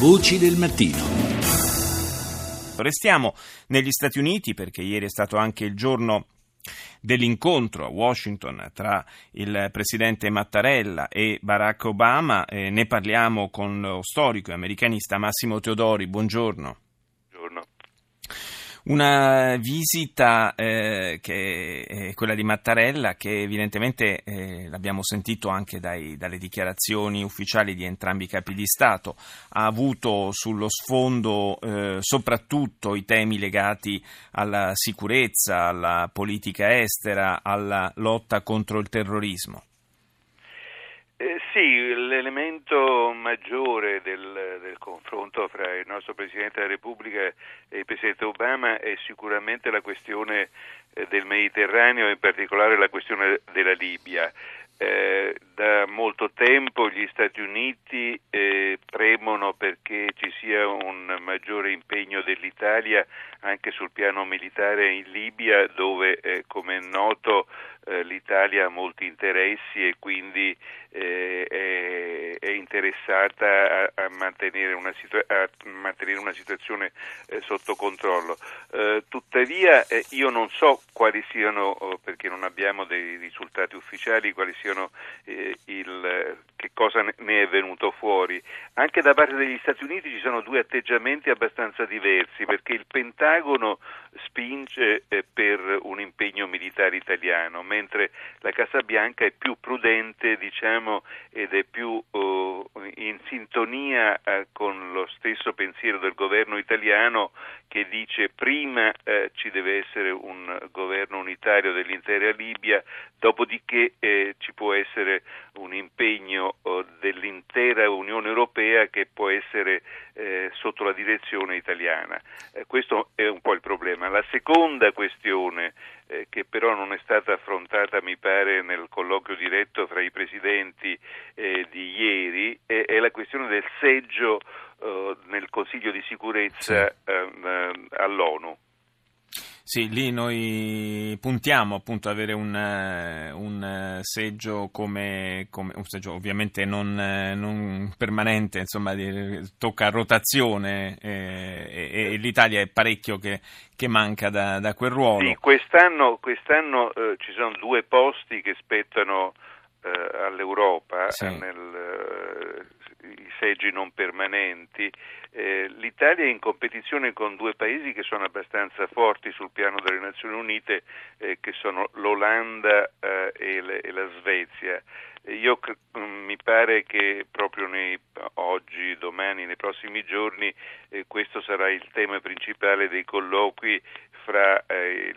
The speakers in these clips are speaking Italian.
Voci del mattino. Restiamo negli Stati Uniti perché ieri è stato anche il giorno dell'incontro a Washington tra il presidente Mattarella e Barack Obama. Eh, ne parliamo con lo storico e americanista Massimo Teodori. Buongiorno. Una visita eh, che è quella di Mattarella, che evidentemente eh, l'abbiamo sentito anche dai, dalle dichiarazioni ufficiali di entrambi i capi di Stato, ha avuto sullo sfondo eh, soprattutto i temi legati alla sicurezza, alla politica estera, alla lotta contro il terrorismo. Eh, sì, l'elemento maggiore del, del, confronto fra il nostro Presidente della Repubblica e il Presidente Obama è sicuramente la questione eh, del Mediterraneo, in particolare la questione della Libia. Eh, da molto tempo gli Stati Uniti eh, premono perché ci sia un maggiore impegno dell'Italia anche sul piano militare in Libia dove eh, come è noto eh, l'Italia ha molti interessi e quindi eh, è, è, interessata a, a, mantenere situa- a, mantenere una situazione eh, sotto controllo. Eh, tuttavia eh, io non so quali siano, oh, perché non abbiamo dei risultati ufficiali, quali siano il, che cosa ne è venuto fuori. Anche da parte degli Stati Uniti ci sono due atteggiamenti abbastanza diversi perché il Pentagono spinge per un impegno militare italiano, mentre la Casa Bianca è più prudente diciamo, ed è più uh, in sintonia uh, con lo stesso pensiero del governo italiano che dice prima uh, ci deve essere un governo unitario dell'intera Libia, dopodiché eh, ci può essere un impegno dell'intera Unione Europea che può essere eh, sotto la direzione italiana. Eh, questo è un po' il problema. La seconda questione eh, che però non è stata affrontata, mi pare, nel colloquio diretto fra i presidenti eh, di ieri, è, è, la questione del seggio eh, nel Consiglio di sicurezza. Ehm, all'ONU. Sì, lì noi puntiamo appunto ad avere un, eh, un seggio come, come, un seggio ovviamente non, non permanente, insomma, di, tocca a rotazione eh, e, e, l'Italia è parecchio che, che manca da, da, quel ruolo. Sì, quest'anno, quest'anno eh, ci sono due posti che spettano eh, all'Europa sì. nel, eh, seggi non permanenti eh, L'Italia è in competizione con due paesi che sono abbastanza forti sul piano delle Nazioni Unite, eh, che sono l'Olanda eh, e, le, e, la Svezia. Io mm, mi pare che proprio nei, oggi, domani, nei prossimi giorni, eh, questo sarà il tema principale dei colloqui fra eh,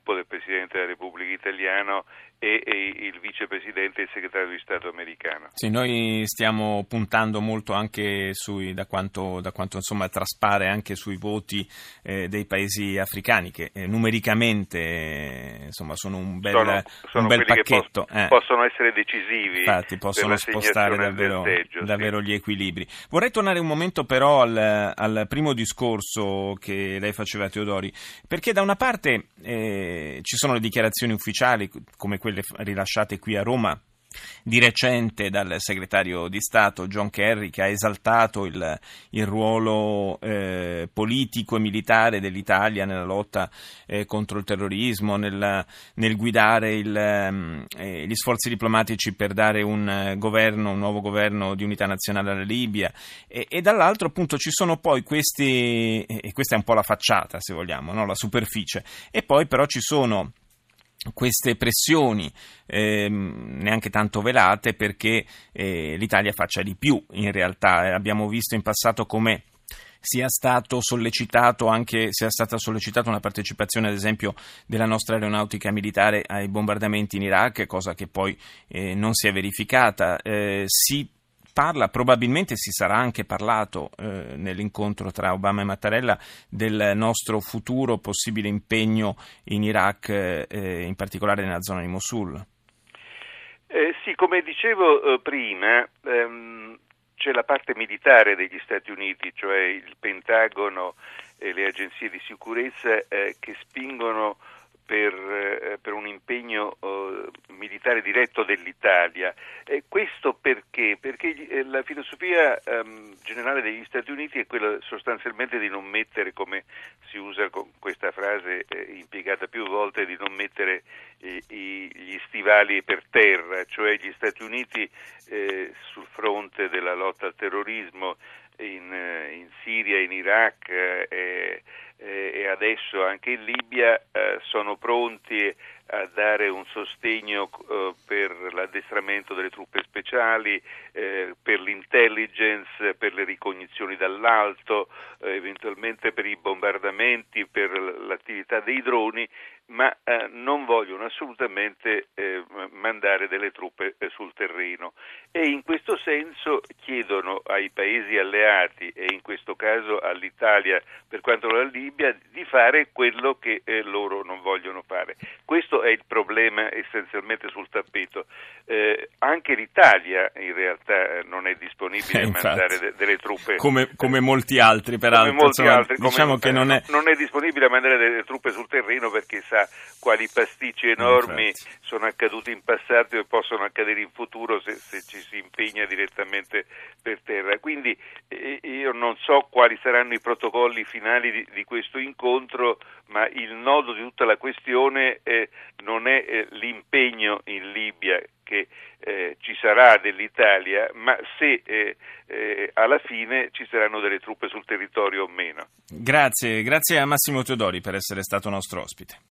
gruppo del Presidente della Repubblica Italiano e, e, il vicepresidente e il segretario di Stato americano. Sì, noi stiamo puntando molto anche sui, da quanto, da quanto insomma, traspare anche sui voti eh, dei paesi africani che eh, numericamente eh, insomma, sono un bel, sono, sono un bel pacchetto. Poss- possono essere decisivi. Infatti possono spostare davvero, teggio, davvero sì. gli equilibri. Vorrei tornare un momento però al, al primo discorso che lei faceva Teodori perché da una parte eh, ci sono le dichiarazioni ufficiali, come quelle rilasciate qui a Roma, di recente dal segretario di Stato John Kerry che ha esaltato il, il ruolo eh, politico e militare dell'Italia nella lotta eh, contro il terrorismo, nel, nel guidare il, ehm, eh, gli sforzi diplomatici per dare un governo, un nuovo governo di unità nazionale alla Libia e, e dall'altro appunto ci sono poi questi, e questa è un po' la facciata se vogliamo, no? la superficie, e poi però ci sono queste pressioni eh, neanche tanto velate perché eh, l'Italia faccia di più in realtà. Eh, abbiamo visto in passato come sia, stato sollecitato anche, sia stata sollecitata una partecipazione ad esempio della nostra aeronautica militare ai bombardamenti in Iraq, cosa che poi eh, non si è verificata. Eh, si parla, probabilmente si sarà anche parlato eh, nell'incontro tra Obama e Mattarella del nostro futuro possibile impegno in Iraq, eh, in particolare nella zona di Mosul. Eh, sì, come dicevo eh, prima, ehm, c'è la parte militare degli Stati Uniti, cioè il Pentagono e le agenzie di sicurezza eh, che spingono per, eh, per un impegno eh, militare diretto dell'Italia. Eh, questo perché? Eh, la filosofia ehm, generale degli Stati Uniti è quella sostanzialmente di non mettere, come si usa con questa frase eh, impiegata più volte, di non mettere gli stivali per terra, cioè gli Stati Uniti eh, sul fronte della lotta al terrorismo in, in Siria, in Iraq eh, eh, e adesso anche in Libia eh, sono pronti a dare un sostegno eh, per l'addestramento delle truppe speciali, eh, per l'intelligence, per le ricognizioni dall'alto, eh, eventualmente per i bombardamenti, per l'attività dei droni, ma eh, non vogliono assolutamente eh, mandare delle truppe eh, sul terreno e in questo senso chiedono ai paesi alleati e in questo caso all'Italia per quanto riguarda la Libia di fare quello che loro non vogliono fare. Questo è il problema essenzialmente sul tappeto. Eh, anche l'Italia in realtà non è disponibile eh, a mandare de- delle truppe. Come, come, molti altri, peraltro. Come molti Insomma, altri, diciamo come, che non è... non è... disponibile a mandare delle truppe sul terreno perché sa quali pasticci enormi Infatti. sono accaduti in passato e possono accadere in futuro se, se ci si impegna direttamente per terra. Quindi eh, io non so quali saranno i protocolli finali di, di questo incontro, ma il nodo di tutta la questione eh, non è eh, l'impegno in Libia che eh, ci sarà dell'Italia, ma se eh, eh, alla fine ci saranno delle truppe sul territorio o meno. Grazie, grazie a Massimo Teodori per essere stato nostro ospite.